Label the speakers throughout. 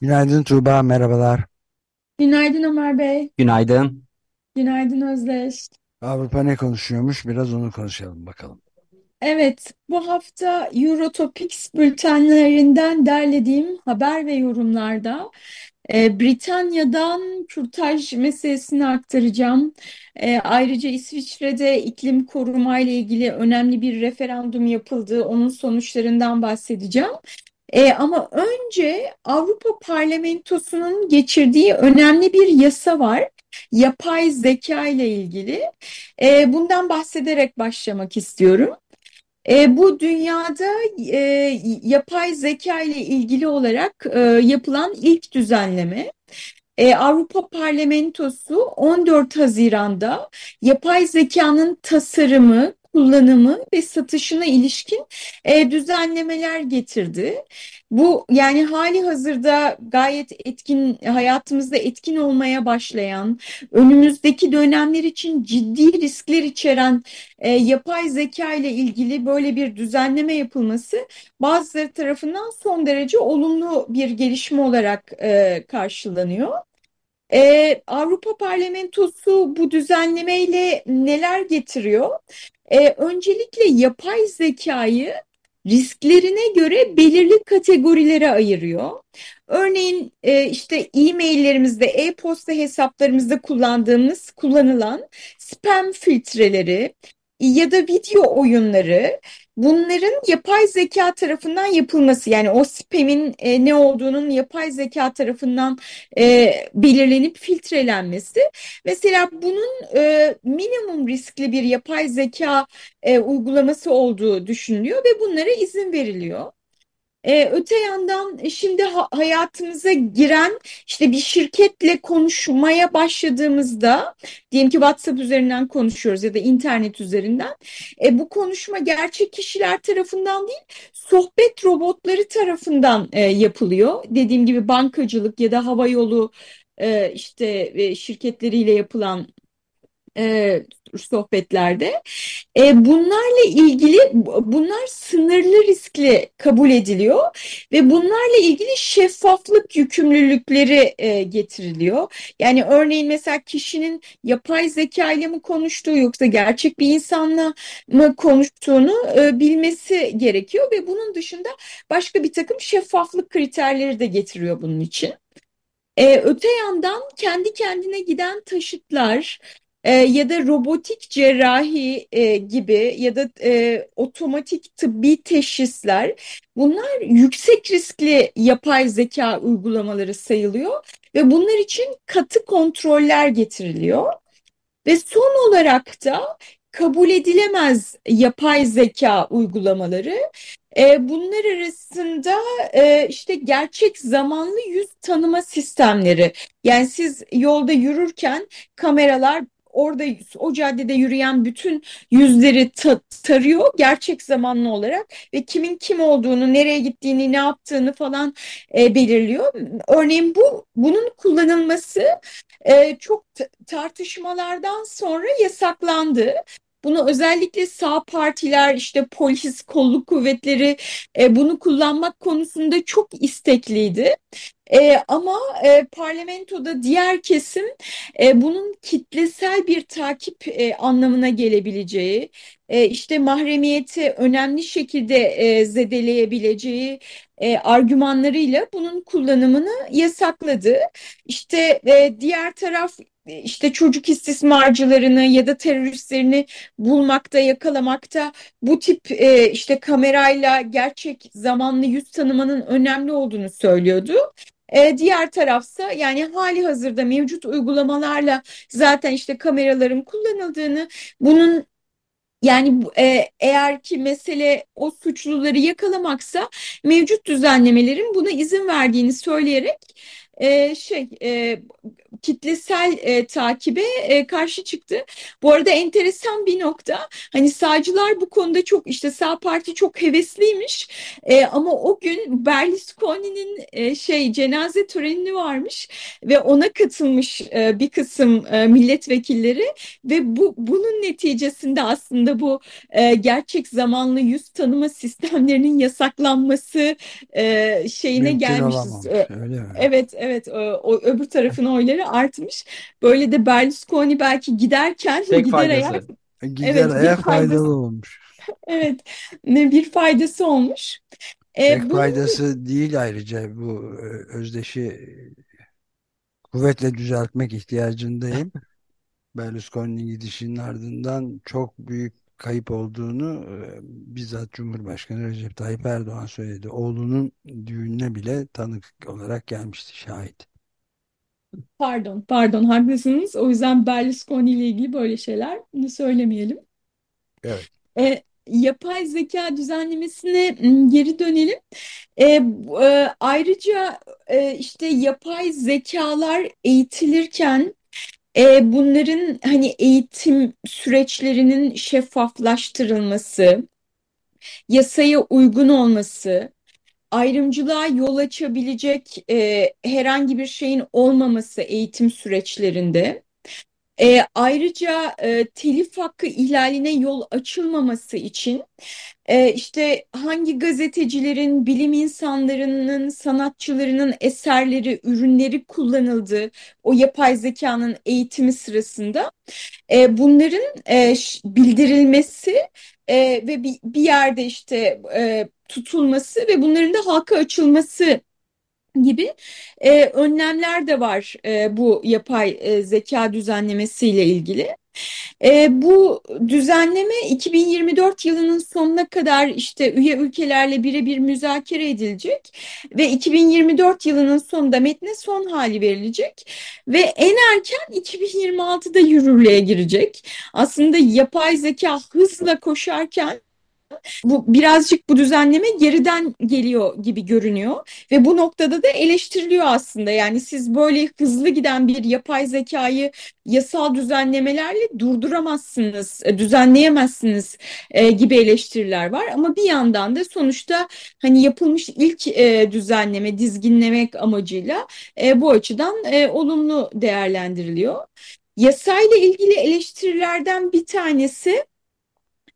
Speaker 1: Günaydın Tuğba, merhabalar.
Speaker 2: Günaydın Ömer Bey.
Speaker 3: Günaydın.
Speaker 2: Günaydın Özdeş.
Speaker 1: Avrupa ne konuşuyormuş? Biraz onu konuşalım bakalım.
Speaker 2: Evet, bu hafta Eurotopics bültenlerinden derlediğim haber ve yorumlarda e, Britanya'dan kürtaj meselesini aktaracağım. E, ayrıca İsviçre'de iklim koruma ile ilgili önemli bir referandum yapıldı. Onun sonuçlarından bahsedeceğim. E, ama önce Avrupa Parlamentosu'nun geçirdiği önemli bir yasa var. Yapay zeka ile ilgili. E, bundan bahsederek başlamak istiyorum. E, bu dünyada e, yapay zeka ile ilgili olarak e, yapılan ilk düzenleme. E, Avrupa Parlamentosu 14 Haziran'da yapay zekanın tasarımı, kullanımı ve satışına ilişkin e, düzenlemeler getirdi. Bu yani hali hazırda gayet etkin hayatımızda etkin olmaya başlayan önümüzdeki dönemler için ciddi riskler içeren e, yapay zeka ile ilgili böyle bir düzenleme yapılması bazıları tarafından son derece olumlu bir gelişme olarak e, karşılanıyor. Ee, Avrupa Parlamentosu bu düzenlemeyle neler getiriyor? Ee, öncelikle yapay zekayı risklerine göre belirli kategorilere ayırıyor. Örneğin e, işte e-maillerimizde, e-posta hesaplarımızda kullandığımız, kullanılan spam filtreleri ya da video oyunları bunların yapay zeka tarafından yapılması yani o spam'in e, ne olduğunun yapay zeka tarafından e, belirlenip filtrelenmesi. Mesela bunun e, minimum riskli bir yapay zeka e, uygulaması olduğu düşünülüyor ve bunlara izin veriliyor. Ee, öte yandan e, şimdi ha hayatımıza giren işte bir şirketle konuşmaya başladığımızda diyelim ki WhatsApp üzerinden konuşuyoruz ya da internet üzerinden e, bu konuşma gerçek kişiler tarafından değil sohbet robotları tarafından e, yapılıyor. Dediğim gibi bankacılık ya da havayolu e, işte e, şirketleriyle yapılan e, sohbetlerde. E, bunlarla ilgili bunlar sınırlı riskli kabul ediliyor ve bunlarla ilgili şeffaflık yükümlülükleri e, getiriliyor. Yani örneğin mesela kişinin yapay zeka ile mi konuştuğu yoksa gerçek bir insanla mı konuştuğunu e, bilmesi gerekiyor ve bunun dışında başka bir takım şeffaflık kriterleri de getiriyor bunun için. Ee, öte yandan kendi kendine giden taşıtlar, e, ya da robotik cerrahi e, gibi ya da e, otomatik tıbbi teşhisler bunlar yüksek riskli yapay zeka uygulamaları sayılıyor ve bunlar için katı kontroller getiriliyor. Ve son olarak da kabul edilemez yapay zeka uygulamaları. E, bunlar arasında e, işte gerçek zamanlı yüz tanıma sistemleri. Yani siz yolda yürürken kameralar orada o caddede yürüyen bütün yüzleri ta tarıyor gerçek zamanlı olarak ve kimin kim olduğunu, nereye gittiğini, ne yaptığını falan e, belirliyor. Örneğin bu bunun kullanılması e, çok tartışmalardan sonra yasaklandı. Bunu özellikle sağ partiler işte polis kolluk kuvvetleri e, bunu kullanmak konusunda çok istekliydi. E, ama e, parlamentoda diğer kesim e, bunun kitlesel bir takip e, anlamına gelebileceği, e, işte mahremiyeti önemli şekilde e, zedeleyebileceği e, argümanlarıyla bunun kullanımını yasakladı. İşte e, diğer taraf işte çocuk istismarcılarını ya da teröristlerini bulmakta, yakalamakta bu tip e, işte kamerayla gerçek zamanlı yüz tanımanın önemli olduğunu söylüyordu. E, diğer tarafsa yani hali hazırda mevcut uygulamalarla zaten işte kameraların kullanıldığını, bunun Yani e, eğer ki mesele o suçluları yakalamaksa mevcut düzenlemelerin buna izin verdiğini söyleyerek e, şey e, kitlesel e, takibe e, karşı çıktı. Bu arada enteresan bir nokta hani sağcılar bu konuda çok işte sağ parti çok hevesliymiş e, ama o gün Berlusconi'nin e, şey cenaze töreni varmış ve ona katılmış e, bir kısım e, milletvekilleri ve bu bunun neticesinde aslında bu e, gerçek zamanlı yüz tanıma sistemlerinin yasaklanması e, şeyine
Speaker 1: Mümkün
Speaker 2: gelmişiz.
Speaker 1: olamamış,
Speaker 2: E,
Speaker 1: öyle mi?
Speaker 2: Evet, evet. O, o öbür tarafın oyları artmış. Böyle de Berlusconi belki giderken
Speaker 3: Tek
Speaker 2: gider ayak,
Speaker 3: faydası.
Speaker 1: Gider
Speaker 2: evet bir
Speaker 1: ayak
Speaker 2: faydası,
Speaker 1: faydalı olmuş.
Speaker 2: evet ne bir faydası olmuş. E,
Speaker 1: Tek
Speaker 2: bunun
Speaker 1: faydası değil ayrıca bu e, özdeşi kuvvetle düzeltmek ihtiyacındayım. Berlusconi'nin gidişinin ardından çok büyük kayıp olduğunu bizzat Cumhurbaşkanı Recep Tayyip Erdoğan söyledi. Oğlunun düğününe bile tanık olarak gelmişti şahit.
Speaker 2: pardon, pardon haklısınız. O yüzden Berlusconi ile ilgili böyle şeyler söylemeyelim.
Speaker 1: Evet.
Speaker 2: E, yapay zeka düzenlemesine geri dönelim. E, e, ayrıca e, işte yapay zekalar eğitilirken e, bunların hani eğitim süreçlerinin şeffaflaştırılması, yasaya uygun olması, ayrımcılığa yol açabilecek e, herhangi bir şeyin olmaması eğitim süreçlerinde. E, ayrıca e, telif hakkı ihlaline yol açılmaması için e, işte hangi gazetecilerin, bilim insanlarının, sanatçılarının eserleri, ürünleri kullanıldığı o yapay zekanın eğitimi sırasında e, bunların e, bildirilmesi e, ve bir, bir yerde işte e, tutulması ve bunların da halka açılması gibi e, önlemler de var e, bu yapay e, zeka düzenlemesiyle ilgili. E, bu düzenleme 2024 yılının sonuna kadar işte üye ülkelerle birebir müzakere edilecek ve 2024 yılının sonunda metne son hali verilecek ve en erken 2026'da yürürlüğe girecek. Aslında yapay zeka hızla koşarken bu birazcık bu düzenleme geriden geliyor gibi görünüyor ve bu noktada da eleştiriliyor aslında. Yani siz böyle hızlı giden bir yapay zekayı yasal düzenlemelerle durduramazsınız, e, düzenleyemezsiniz e, gibi eleştiriler var. Ama bir yandan da sonuçta hani yapılmış ilk e, düzenleme, dizginlemek amacıyla bu açıdan olumlu değerlendiriliyor. Yasayla ilgili eleştirilerden bir tanesi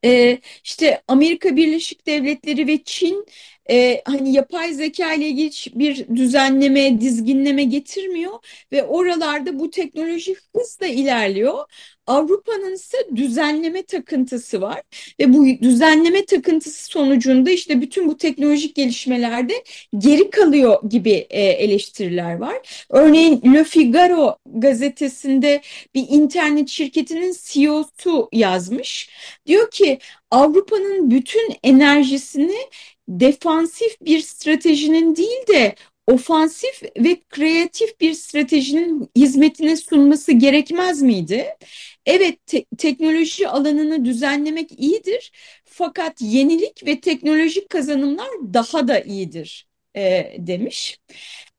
Speaker 2: ee, işte Amerika Birleşik Devletleri ve Çin e, hani yapay zeka ile ilgili bir düzenleme, dizginleme getirmiyor ve oralarda bu teknoloji hızla ilerliyor. Avrupa'nın ise düzenleme takıntısı var ve bu düzenleme takıntısı sonucunda işte bütün bu teknolojik gelişmelerde geri kalıyor gibi e, eleştiriler var. Örneğin Le Figaro gazetesinde bir internet şirketinin CEO'su yazmış. Diyor ki Avrupa'nın bütün enerjisini defansif bir stratejinin değil de ofansif ve kreatif bir stratejinin hizmetine sunması gerekmez miydi? Evet, te- teknoloji alanını düzenlemek iyidir, fakat yenilik ve teknolojik kazanımlar daha da iyidir e, demiş.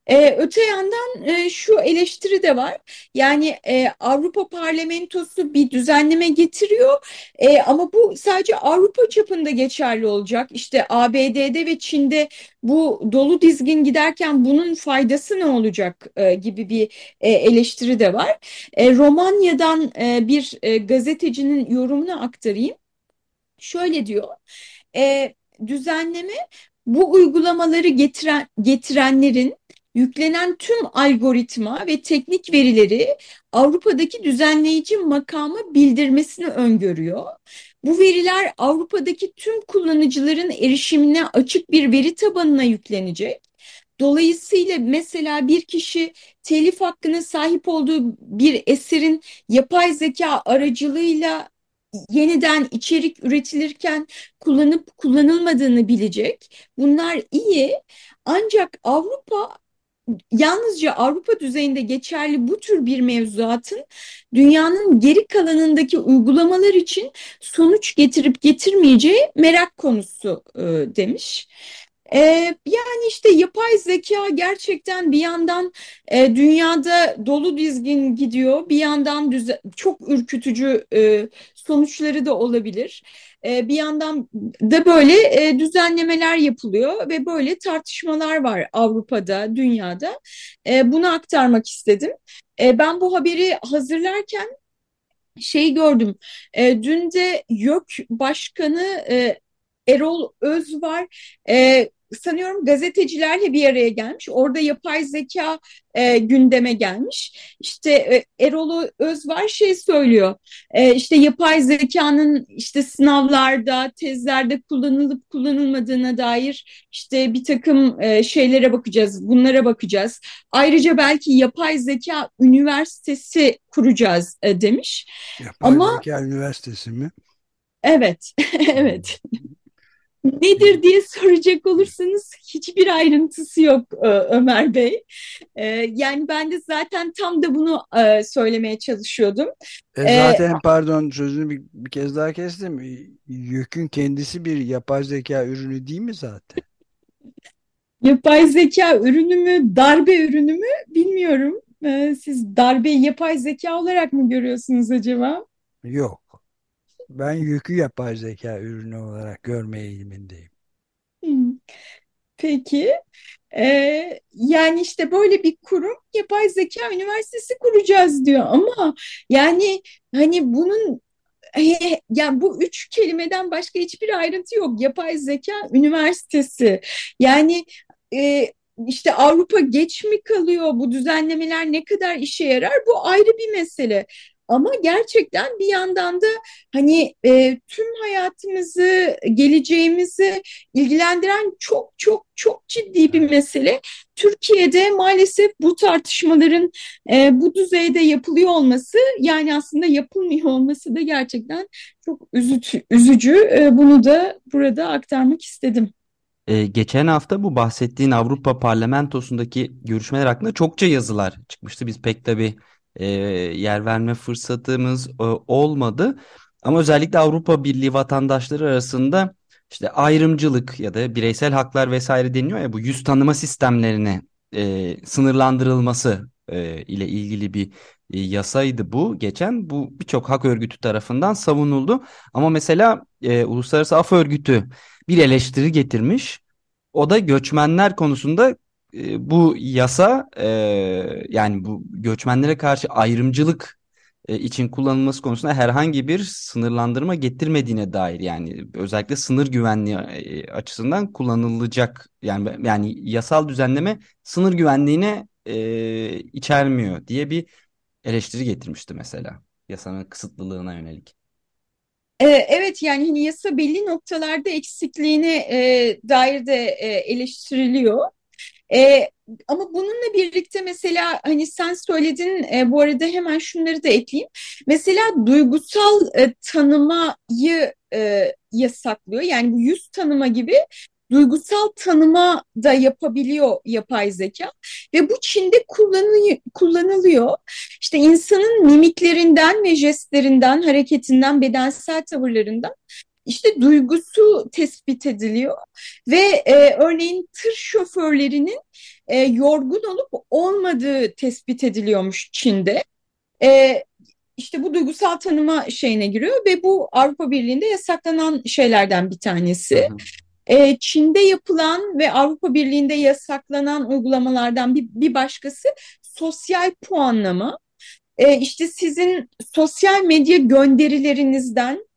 Speaker 2: Ee, öte yandan e, şu eleştiri de var. Yani e, Avrupa Parlamentosu bir düzenleme getiriyor E, ama bu sadece Avrupa çapında geçerli olacak. İşte ABD'de ve Çin'de bu dolu dizgin giderken bunun faydası ne olacak e, gibi bir e, eleştiri de var. E, Romanya'dan e, bir e, gazetecinin yorumunu aktarayım. Şöyle diyor. E, düzenleme bu uygulamaları getiren, getirenlerin yüklenen tüm algoritma ve teknik verileri Avrupa'daki düzenleyici makama bildirmesini öngörüyor. Bu veriler Avrupa'daki tüm kullanıcıların erişimine açık bir veri tabanına yüklenecek. Dolayısıyla mesela bir kişi telif hakkına sahip olduğu bir eserin yapay zeka aracılığıyla yeniden içerik üretilirken kullanıp kullanılmadığını bilecek. Bunlar iyi. Ancak Avrupa yalnızca Avrupa düzeyinde geçerli bu tür bir mevzuatın dünyanın geri kalanındaki uygulamalar için sonuç getirip getirmeyeceği merak konusu e, demiş. Ee, yani işte yapay zeka gerçekten bir yandan e, dünyada dolu dizgin gidiyor, bir yandan çok ürkütücü e, sonuçları da olabilir. E, bir yandan da böyle e, düzenlemeler yapılıyor ve böyle tartışmalar var Avrupa'da, dünyada. E, bunu aktarmak istedim. E, ben bu haberi hazırlarken şey gördüm. E, dün de YÖK Başkanı e, Erol Öz var. E, sanıyorum gazetecilerle bir araya gelmiş. Orada yapay zeka e, gündeme gelmiş. İşte e, Erol Özvar şey söylüyor. E, işte yapay zekanın işte sınavlarda, tezlerde kullanılıp kullanılmadığına dair işte bir takım e, şeylere bakacağız. Bunlara bakacağız. Ayrıca belki yapay zeka üniversitesi kuracağız e, demiş.
Speaker 1: Yapay Ama, zeka üniversitesi mi?
Speaker 2: Evet, evet. Nedir diye soracak olursanız hiçbir ayrıntısı yok e, Ömer Bey. E, yani ben de zaten tam da bunu e, söylemeye çalışıyordum.
Speaker 1: E zaten e, pardon sözünü bir, bir kez daha kestim. YÖK'ün kendisi bir yapay zeka ürünü değil mi zaten?
Speaker 2: Yapay zeka ürünü mü, darbe ürünü mü bilmiyorum. Siz darbeyi yapay zeka olarak mı görüyorsunuz acaba?
Speaker 1: Yok. Ben yükü yapay zeka ürünü olarak görme eğilimindeyim.
Speaker 2: Peki. Ee, yani işte böyle bir kurum yapay zeka üniversitesi kuracağız diyor ama yani hani bunun yani bu üç kelimeden başka hiçbir ayrıntı yok. Yapay zeka üniversitesi. Yani e, işte Avrupa geç mi kalıyor? Bu düzenlemeler ne kadar işe yarar? Bu ayrı bir mesele. Ama gerçekten bir yandan da hani e, tüm hayatımızı, geleceğimizi ilgilendiren çok çok çok ciddi bir mesele. Türkiye'de maalesef bu tartışmaların e, bu düzeyde yapılıyor olması yani aslında yapılmıyor olması da gerçekten çok üzücü. üzücü. E, bunu da burada aktarmak istedim.
Speaker 3: Ee, geçen hafta bu bahsettiğin Avrupa Parlamentosu'ndaki görüşmeler hakkında çokça yazılar çıkmıştı. Biz pek tabii e, yer verme fırsatımız e, olmadı. Ama özellikle Avrupa Birliği vatandaşları arasında işte ayrımcılık ya da bireysel haklar vesaire deniyor ya bu yüz tanıma sistemlerine e, sınırlandırılması e, ile ilgili bir e, yasaydı bu geçen. Bu birçok hak örgütü tarafından savunuldu. Ama mesela e, Uluslararası Af Örgütü bir eleştiri getirmiş. O da göçmenler konusunda e, bu yasa e, yani bu göçmenlere karşı ayrımcılık e, için kullanılması konusunda herhangi bir sınırlandırma getirmediğine dair yani özellikle sınır güvenliği e, açısından kullanılacak yani yani yasal düzenleme sınır güvenliğine e, içermiyor diye bir eleştiri getirmişti mesela yasanın kısıtlılığına yönelik.
Speaker 2: E, evet yani yasa belli noktalarda eksikliğine e, dair de e, eleştiriliyor. E, ama bununla birlikte mesela hani sen söyledin e, bu arada hemen şunları da ekleyeyim. Mesela duygusal e, tanımayı e, yasaklıyor. Yani bu yüz tanıma gibi duygusal tanıma da yapabiliyor yapay zeka ve bu Çin'de kullanılıyor. İşte insanın mimiklerinden ve jestlerinden, hareketinden, bedensel tavırlarından işte duygusu tespit ediliyor ve e, örneğin tır şoförlerinin e, yorgun olup olmadığı tespit ediliyormuş Çin'de. E, işte bu duygusal tanıma şeyine giriyor ve bu Avrupa Birliği'nde yasaklanan şeylerden bir tanesi. E, Çin'de yapılan ve Avrupa Birliği'nde yasaklanan uygulamalardan bir, bir başkası sosyal puanlama. E, işte sizin sosyal medya gönderilerinizden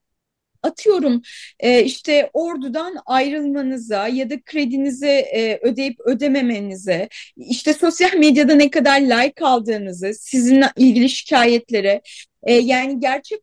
Speaker 2: atıyorum e, işte ordudan ayrılmanıza ya da kredinizi e, ödeyip ödememenize, işte sosyal medyada ne kadar like aldığınızı, sizinle ilgili şikayetlere E, yani gerçek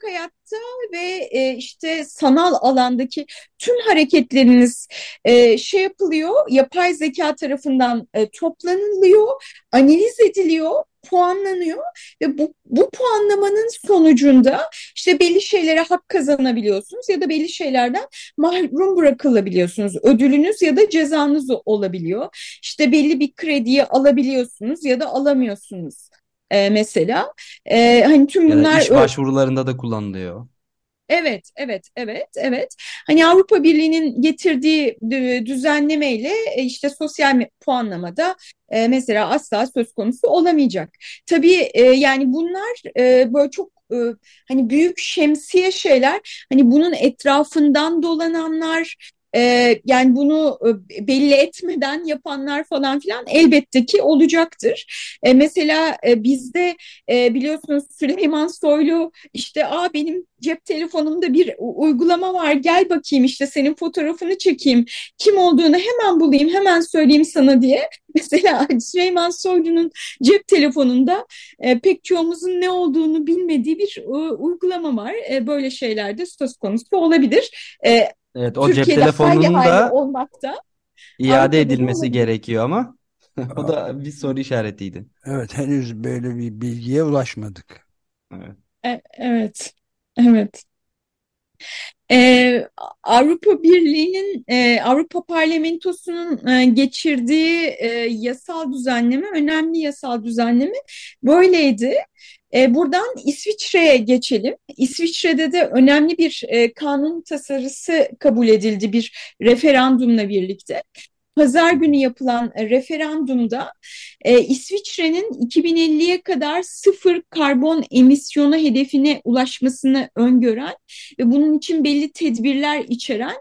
Speaker 2: hayatta ve e, işte sanal alandaki tüm hareketleriniz e, şey yapılıyor, yapay zeka tarafından e, toplanılıyor, analiz ediliyor puanlanıyor ve bu, bu puanlamanın sonucunda işte belli şeylere hak kazanabiliyorsunuz ya da belli şeylerden mahrum bırakılabiliyorsunuz. Ödülünüz ya da cezanız olabiliyor. İşte belli bir krediyi alabiliyorsunuz ya da alamıyorsunuz e, mesela. E, hani tüm bunlar
Speaker 3: iş başvurularında da kullanılıyor.
Speaker 2: Evet, evet, evet, evet. Hani Avrupa Birliği'nin getirdiği düzenlemeyle e, işte sosyal puanlamada e, mesela asla söz konusu olamayacak. Tabii e, yani bunlar böyle çok hani büyük şemsiye şeyler. Hani bunun etrafından dolananlar, ee, yani bunu e, belli etmeden yapanlar falan filan elbette ki olacaktır. Ee, mesela e, bizde e, biliyorsunuz Süleyman Soylu işte Aa, benim cep telefonumda bir uygulama var gel bakayım işte senin fotoğrafını çekeyim kim olduğunu hemen bulayım hemen söyleyeyim sana diye. Mesela Süleyman Soylu'nun cep telefonunda e, pek çoğumuzun ne olduğunu bilmediği bir e, uygulama var. E, böyle şeyler de söz konusu olabilir. E,
Speaker 3: Evet, o cep
Speaker 2: Türkiye'de hayli
Speaker 3: telefonunun da
Speaker 2: olmakta.
Speaker 3: iade edilmesi
Speaker 2: olabilir.
Speaker 3: gerekiyor ama o da bir soru işaretiydi.
Speaker 1: Evet, henüz böyle bir bilgiye ulaşmadık.
Speaker 3: Evet.
Speaker 2: E- evet, evet. Ee, Avrupa Birliği'nin, e, Avrupa Parlamentosu'nun e, geçirdiği e, yasal düzenleme, önemli yasal düzenleme böyleydi. E, buradan İsviçre'ye geçelim. İsviçre'de de önemli bir e, kanun tasarısı kabul edildi bir referandumla birlikte. Pazar günü yapılan referandumda e, İsviçre'nin 2050'ye kadar sıfır karbon emisyonu hedefine ulaşmasını öngören ve bunun için belli tedbirler içeren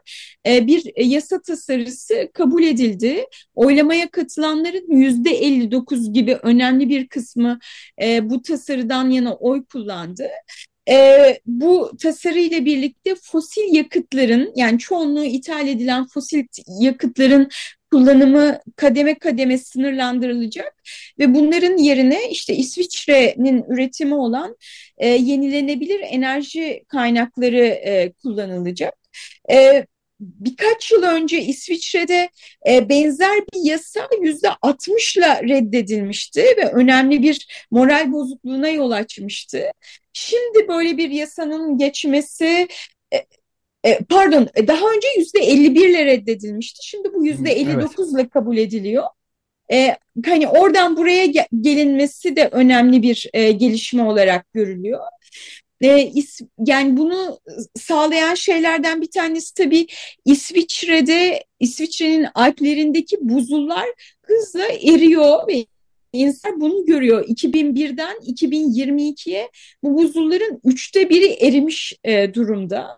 Speaker 2: e, bir yasa tasarısı kabul edildi. Oylamaya katılanların yüzde 59 gibi önemli bir kısmı e, bu tasarıdan yana oy kullandı. E, bu tasarı ile birlikte fosil yakıtların yani çoğunluğu ithal edilen fosil yakıtların kullanımı kademe kademe sınırlandırılacak ve bunların yerine işte İsviçre'nin üretimi olan e, yenilenebilir enerji kaynakları e, kullanılacak. E, birkaç yıl önce İsviçre'de e, benzer bir yasa yüzde 60'la reddedilmişti ve önemli bir moral bozukluğuna yol açmıştı. Şimdi böyle bir yasanın geçmesi e, pardon e, daha önce yüzde 51 ile reddedilmişti. Şimdi bu yüzde 59 ile kabul ediliyor. E, hani oradan buraya gelinmesi de önemli bir e, gelişme olarak görülüyor. E, yani bunu sağlayan şeylerden bir tanesi tabii İsviçre'de, İsviçre'nin Alplerindeki buzullar hızla eriyor ve İnsan bunu görüyor. 2001'den 2022'ye bu buzulların üçte biri erimiş e, durumda.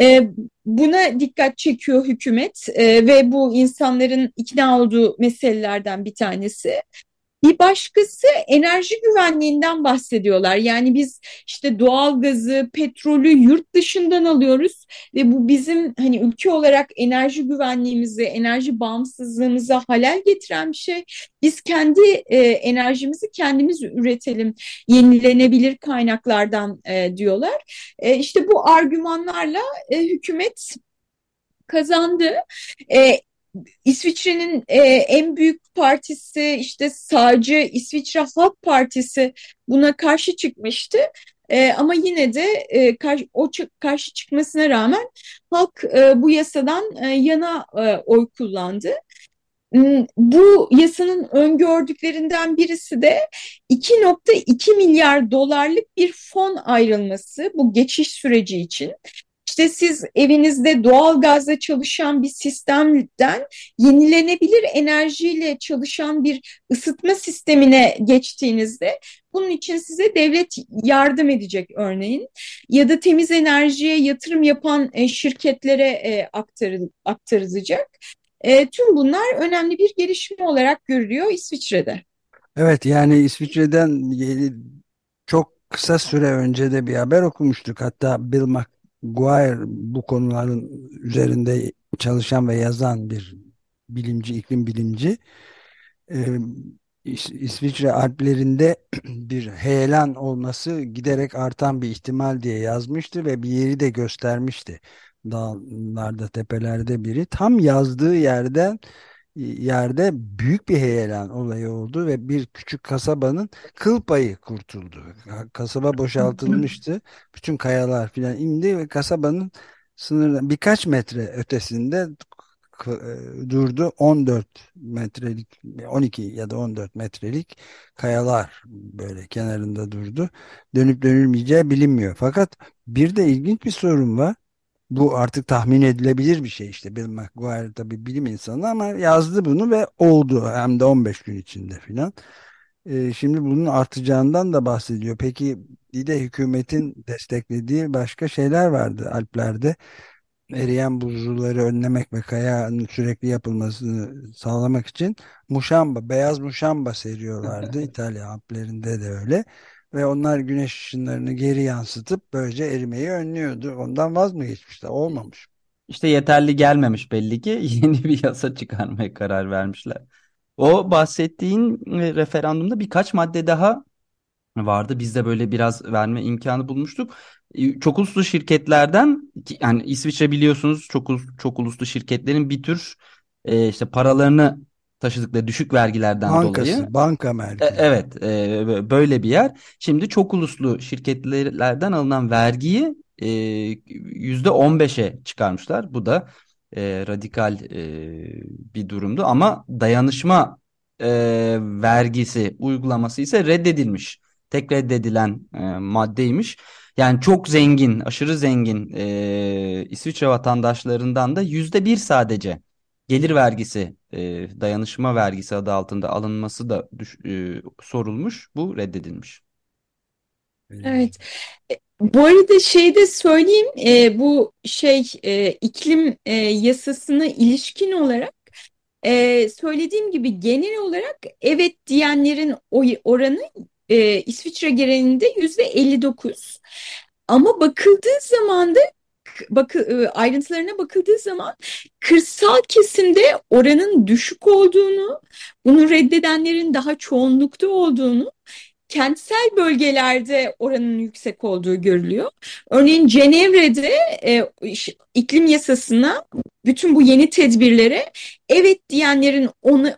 Speaker 2: E, buna dikkat çekiyor hükümet e, ve bu insanların ikna olduğu meselelerden bir tanesi. Bir başkası enerji güvenliğinden bahsediyorlar. Yani biz işte doğal gazı, petrolü yurt dışından alıyoruz ve bu bizim hani ülke olarak enerji güvenliğimizi, enerji bağımsızlığımıza halel getiren bir şey. Biz kendi e, enerjimizi kendimiz üretelim, yenilenebilir kaynaklardan e, diyorlar. E, işte bu argümanlarla e, hükümet kazandı. E, İsviçre'nin e, en büyük partisi işte sağcı İsviçre Halk Partisi buna karşı çıkmıştı. E, ama yine de e, karşı, o karşı çıkmasına rağmen halk e, bu yasadan e, yana e, oy kullandı. Bu yasanın öngördüklerinden birisi de 2.2 milyar dolarlık bir fon ayrılması bu geçiş süreci için. İşte siz evinizde doğal gazla çalışan bir sistemden yenilenebilir enerjiyle çalışan bir ısıtma sistemine geçtiğinizde bunun için size devlet yardım edecek örneğin ya da temiz enerjiye yatırım yapan e, şirketlere e, aktarılacak. E, tüm bunlar önemli bir gelişme olarak görülüyor İsviçre'de.
Speaker 1: Evet yani İsviçre'den çok kısa süre önce de bir haber okumuştuk. Hatta Bill Guire bu konuların üzerinde çalışan ve yazan bir bilimci, iklim bilimci. Ee, İs- İsviçre Alplerinde bir heyelan olması giderek artan bir ihtimal diye yazmıştı ve bir yeri de göstermişti. Dağlarda, tepelerde biri. Tam yazdığı yerden yerde büyük bir heyelan olayı oldu ve bir küçük kasabanın kıl payı kurtuldu. Kasaba boşaltılmıştı. Bütün kayalar filan indi ve kasabanın sınırdan birkaç metre ötesinde e, durdu 14 metrelik 12 ya da 14 metrelik kayalar böyle kenarında durdu. Dönüp dönülmeyeceği bilinmiyor. Fakat bir de ilginç bir sorun var. Bu artık tahmin edilebilir bir şey işte. Bill McGuire tabii bilim insanı ama yazdı bunu ve oldu. Hem de 15 gün içinde filan. Ee, şimdi bunun artacağından da bahsediyor. Peki bir de hükümetin desteklediği başka şeyler vardı Alplerde. Eriyen buzulları önlemek ve kayanın sürekli yapılmasını sağlamak için muşamba, beyaz muşamba seriyorlardı. İtalya Alplerinde de öyle. Ve onlar güneş ışınlarını geri yansıtıp böylece erimeyi önlüyordu. Ondan vaz mı geçmişler? Olmamış.
Speaker 3: İşte yeterli gelmemiş belli ki yeni bir yasa çıkarmaya karar vermişler. O bahsettiğin e, referandumda birkaç madde daha vardı. Biz de böyle biraz verme imkanı bulmuştuk. E, Çok uluslu şirketlerden yani İsviçre biliyorsunuz çok çok uluslu şirketlerin bir tür e, işte paralarını taşıdıkları düşük vergilerden dolayı
Speaker 1: Bankası, banka
Speaker 3: e,
Speaker 1: merkezi.
Speaker 3: Evet, e, böyle bir yer. Şimdi çok uluslu şirketlerden alınan vergiyi e, yüzde 15'e çıkarmışlar. Bu da e, radikal e, bir durumdu. Ama dayanışma e, vergisi uygulaması ise reddedilmiş. Tek reddedilen e, maddeymiş. Yani çok zengin, aşırı zengin e, İsviçre vatandaşlarından da yüzde bir sadece gelir vergisi, e, dayanışma vergisi adı altında alınması da düş- e, sorulmuş. Bu reddedilmiş.
Speaker 2: Evet. E, Bu arada şey de söyleyeyim, e, bu şey e, iklim e, yasasına ilişkin olarak e, söylediğim gibi genel olarak evet diyenlerin oy oranı e, İsviçre genelinde yüzde 59. Ama bakıldığı zaman da bakı, e, ayrıntılarına bakıldığı zaman kırsal kesimde oranın düşük olduğunu, bunu reddedenlerin daha çoğunlukta olduğunu kentsel bölgelerde oranın yüksek olduğu görülüyor. Örneğin Cenevre'de e, iklim yasasına bütün bu yeni tedbirlere evet diyenlerin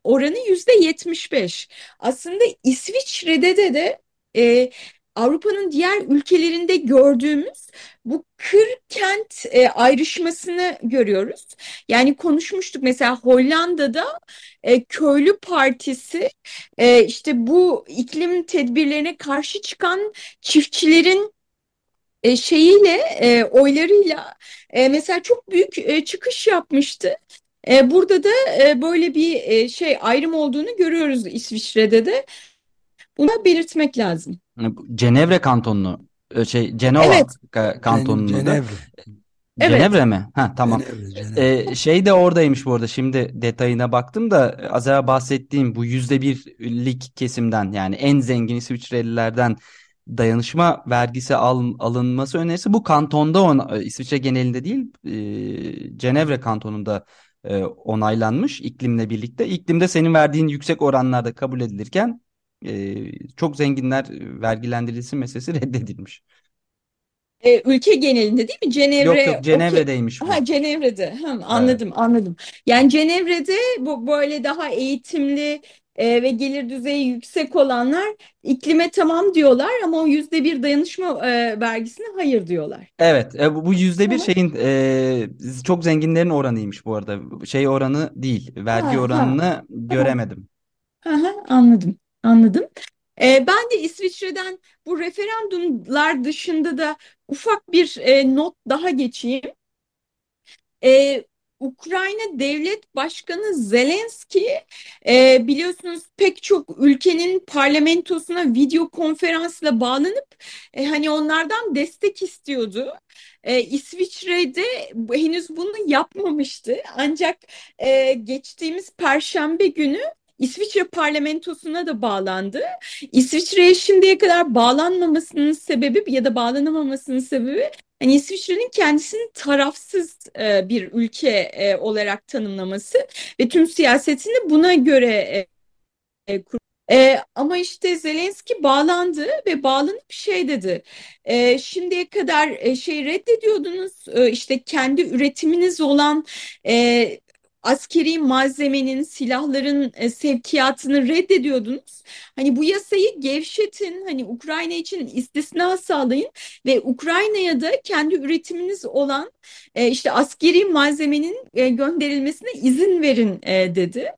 Speaker 2: oranı yüzde 75. Aslında İsviçre'de de de e, Avrupa'nın diğer ülkelerinde gördüğümüz bu kır kent e, ayrışmasını görüyoruz. Yani konuşmuştuk mesela Hollanda'da e, köylü partisi e, işte bu iklim tedbirlerine karşı çıkan çiftçilerin e, şeyiyle e, oylarıyla e, mesela çok büyük e, çıkış yapmıştı. E, burada da e, böyle bir e, şey ayrım olduğunu görüyoruz İsviçre'de de. Bunu belirtmek lazım.
Speaker 3: Yani bu Cenevre kantonunu, e, şey Cenova
Speaker 2: Evet,
Speaker 3: kantonunu da
Speaker 1: Cenevre.
Speaker 2: evet.
Speaker 3: Cenevre mi? Ha tamam.
Speaker 1: Cenevre, Cenevre.
Speaker 3: E, şey de oradaymış bu arada. Şimdi detayına baktım da az evvel bahsettiğim bu yüzde birlik kesimden yani en zengin İsviçrelilerden dayanışma vergisi al- alınması önerisi bu kantonda ona, e, İsviçre genelinde değil e, Cenevre kantonunda e, onaylanmış iklimle birlikte. İklimde senin verdiğin yüksek oranlarda kabul edilirken e, çok zenginler vergilendirilsin meselesi reddedilmiş.
Speaker 2: E, ülke genelinde değil mi?
Speaker 3: Yok
Speaker 2: Cenevre
Speaker 3: yok
Speaker 2: okey.
Speaker 3: Cenevre'deymiş bu.
Speaker 2: Ha Cenevre'de. Ha,
Speaker 3: Evet.
Speaker 2: anladım, anladım. Yani Cenevre'de bu böyle daha eğitimli e, ve gelir düzeyi yüksek olanlar iklime tamam diyorlar ama o yüzde bir dayanışma e, vergisine hayır diyorlar.
Speaker 3: Evet, e, bu yüzde bir şeyin e, çok zenginlerin oranıymış bu arada. Şey oranı değil, vergi
Speaker 2: Ha, ha,
Speaker 3: oranını
Speaker 2: tamam.
Speaker 3: göremedim.
Speaker 2: Aha, anladım, anladım. Ee, ben de İsviçre'den bu referandumlar dışında da ufak bir e, not daha geçeyim. Ee, Ukrayna Devlet Başkanı Zelenski e, biliyorsunuz pek çok ülkenin parlamentosuna video konferansla bağlanıp e, hani onlardan destek istiyordu. E, İsviçre'de henüz bunu yapmamıştı. Ancak e, geçtiğimiz Perşembe günü İsviçre parlamentosuna da bağlandı. İsviçre'ye şimdiye kadar bağlanmamasının sebebi ya da bağlanamamasının sebebi Hani İsviçre'nin kendisini tarafsız e, bir ülke e, olarak tanımlaması ve tüm siyasetini buna göre e, e, E, ama işte Zelenski bağlandı ve bağlanıp şey dedi. E, şimdiye kadar e, şey reddediyordunuz e, işte kendi üretiminiz olan e, askeri malzemenin, silahların e, sevkiyatını reddediyordunuz. Hani bu yasayı gevşetin, hani Ukrayna için istisna sağlayın ve Ukrayna'ya da kendi üretiminiz olan e, işte askeri malzemenin e, gönderilmesine izin verin e, dedi.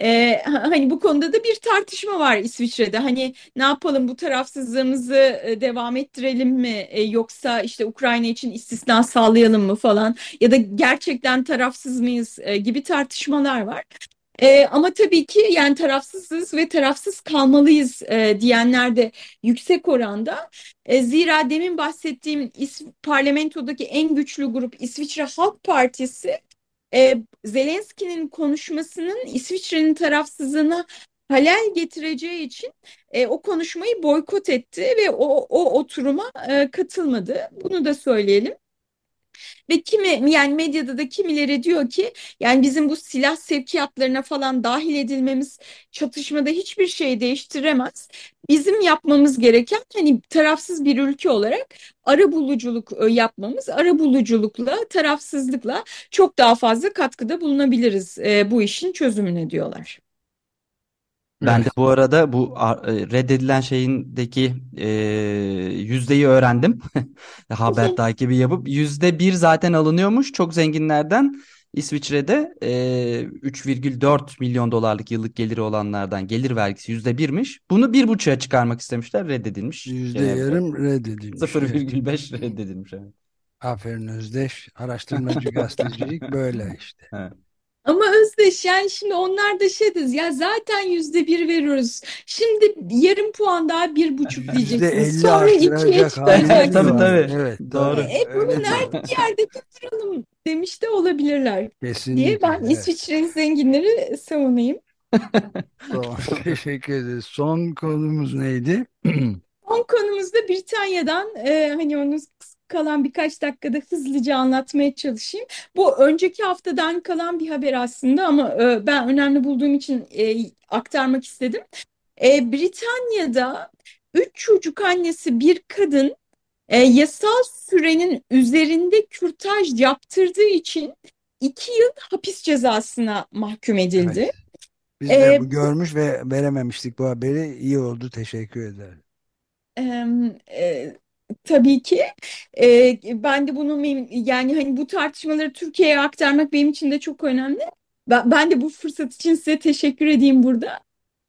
Speaker 2: Ee, hani bu konuda da bir tartışma var İsviçre'de. Hani ne yapalım bu tarafsızlığımızı e, devam ettirelim mi E, yoksa işte Ukrayna için istisna sağlayalım mı falan ya da gerçekten tarafsız mıyız e, gibi tartışmalar var. E, ama tabii ki yani tarafsızız ve tarafsız kalmalıyız e, diyenler de yüksek oranda. E, zira demin bahsettiğim İs parlamentodaki en güçlü grup İsviçre Halk Partisi e, Zelenski'nin konuşmasının İsviçre'nin tarafsızlığına halel getireceği için e, o konuşmayı boykot etti ve o, o oturuma e, katılmadı. Bunu da söyleyelim. Ve kimi yani medyada da kimileri diyor ki yani bizim bu silah sevkiyatlarına falan dahil edilmemiz çatışmada hiçbir şey değiştiremez. Bizim yapmamız gereken hani tarafsız bir ülke olarak ara buluculuk e, yapmamız, ara buluculukla, tarafsızlıkla çok daha fazla katkıda bulunabiliriz e, bu işin çözümüne diyorlar.
Speaker 3: Ben de bu arada bu e, reddedilen şeyindeki e, yüzdeyi öğrendim. Haber takibi yapıp yüzde bir zaten alınıyormuş çok zenginlerden. İsviçre'de e, 3,4 milyon dolarlık yıllık geliri olanlardan gelir vergisi yüzde birmiş. Bunu bir buçuğa çıkarmak istemişler reddedilmiş.
Speaker 1: Yüzde yarım reddedilmiş. Evet.
Speaker 3: 0,5 reddedilmiş. Evet.
Speaker 1: Aferin Özdeş. Araştırmacı gazetecilik böyle işte.
Speaker 3: Evet.
Speaker 2: Ama Özdeş yani şimdi onlar da şey deriz ya zaten yüzde bir veriyoruz. Şimdi yarım puan daha bir buçuk diyeceksiniz. Sonra ikiye
Speaker 1: haliniz
Speaker 3: Tabii tabii.
Speaker 1: Evet
Speaker 3: Doğru.
Speaker 1: doğru.
Speaker 2: E bunu nerede yerde tutturalım demiş de olabilirler diye
Speaker 1: Kesinlikle.
Speaker 2: ben
Speaker 1: Evet.
Speaker 2: İsviçre'nin zenginleri savunayım.
Speaker 1: Tamam. Teşekkür ederiz. Son konumuz neydi?
Speaker 2: Son konumuzda Britanya'dan e, hani onu kalan birkaç dakikada hızlıca anlatmaya çalışayım. Bu önceki haftadan kalan bir haber aslında ama e, ben önemli bulduğum için e, aktarmak istedim. E, Britanya'da üç çocuk annesi bir kadın e, yasal sürenin üzerinde kürtaj yaptırdığı için iki yıl hapis cezasına mahkum edildi.
Speaker 1: Evet. Biz de bu görmüş ve verememiştik bu haberi. İyi oldu. Teşekkür ederim.
Speaker 2: E, tabii ki E, ben de bunu yani hani bu tartışmaları Türkiye'ye aktarmak benim için de çok önemli. Ben, ben de bu fırsat için size teşekkür edeyim burada.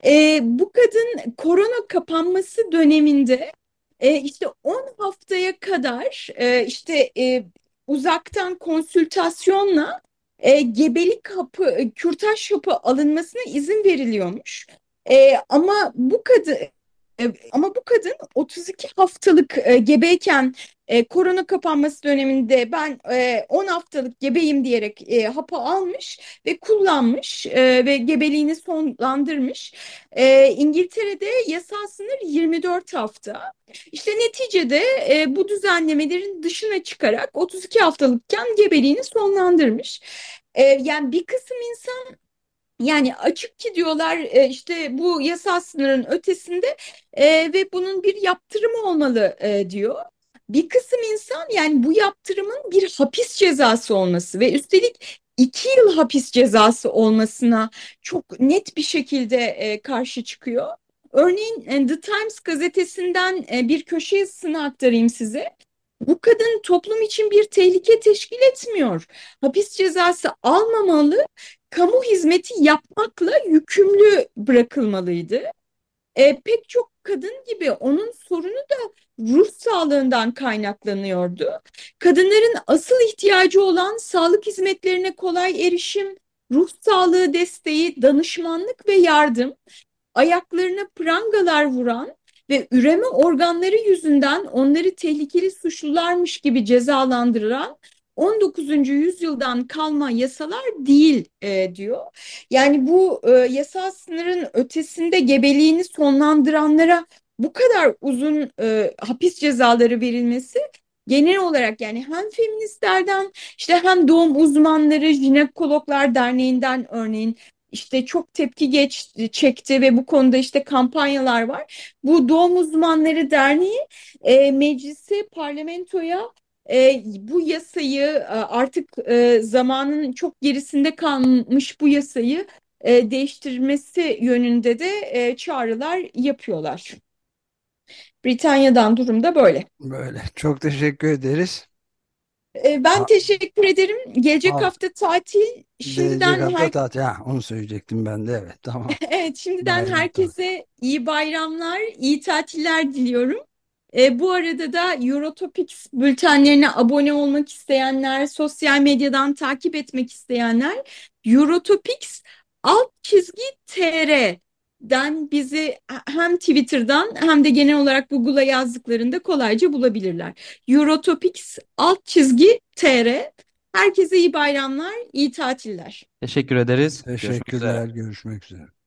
Speaker 2: E, bu kadın korona kapanması döneminde e, işte 10 haftaya kadar e, işte e, uzaktan konsültasyonla e, gebelik hapı, e, kürtaj hapı alınmasına izin veriliyormuş. E, ama bu kadın ama bu kadın 32 haftalık e, gebeyken e, korona kapanması döneminde ben e, 10 haftalık gebeyim diyerek e, hapı almış ve kullanmış e, ve gebeliğini sonlandırmış. E, İngiltere'de yasal sınır 24 hafta. İşte neticede e, bu düzenlemelerin dışına çıkarak 32 haftalıkken gebeliğini sonlandırmış. E, yani bir kısım insan yani açık ki diyorlar e, işte bu yasal sınırın ötesinde e, ve bunun bir yaptırımı olmalı e, diyor. Bir kısım insan yani bu yaptırımın bir hapis cezası olması ve üstelik iki yıl hapis cezası olmasına çok net bir şekilde karşı çıkıyor. Örneğin The Times gazetesinden bir köşe yazısını aktarayım size. Bu kadın toplum için bir tehlike teşkil etmiyor. Hapis cezası almamalı, kamu hizmeti yapmakla yükümlü bırakılmalıydı. E, pek çok kadın gibi onun sorunu da ruh sağlığından kaynaklanıyordu. Kadınların asıl ihtiyacı olan sağlık hizmetlerine kolay erişim, ruh sağlığı desteği, danışmanlık ve yardım, ayaklarına prangalar vuran ve üreme organları yüzünden onları tehlikeli suçlularmış gibi cezalandıran 19. yüzyıldan kalma yasalar değil e, diyor. Yani bu e, yasal sınırın ötesinde gebeliğini sonlandıranlara bu kadar uzun e, hapis cezaları verilmesi genel olarak yani hem feministlerden işte hem doğum uzmanları, jinekologlar derneğinden örneğin işte çok tepki geç, çekti ve bu konuda işte kampanyalar var. Bu Doğum Uzmanları Derneği e, meclise, parlamentoya e, bu yasayı e, artık e, zamanın çok gerisinde kalmış bu yasayı e, değiştirmesi yönünde de e, çağrılar yapıyorlar. Britanya'dan durum da böyle.
Speaker 1: Böyle. Çok teşekkür ederiz.
Speaker 2: E, ben
Speaker 1: Ha-
Speaker 2: teşekkür ederim. Gelecek
Speaker 1: Ha-
Speaker 2: hafta tatil. Şimdiden
Speaker 1: Gelecek hafta
Speaker 2: her
Speaker 1: tatil. Ha, onu söyleyecektim ben de. Evet tamam.
Speaker 2: Evet, şimdiden
Speaker 1: Bayram
Speaker 2: herkese iyi bayramlar, iyi tatiller diliyorum. E, bu arada da Eurotopics bültenlerine abone olmak isteyenler, sosyal medyadan takip etmek isteyenler Eurotopics alt çizgi TR'den bizi hem Twitter'dan hem de genel olarak Google'a yazdıklarında kolayca bulabilirler. Eurotopics alt çizgi TR. Herkese iyi bayramlar, iyi tatiller.
Speaker 3: Teşekkür ederiz. Görüşmek üzere.
Speaker 1: Teşekkürler. Görüşmek üzere.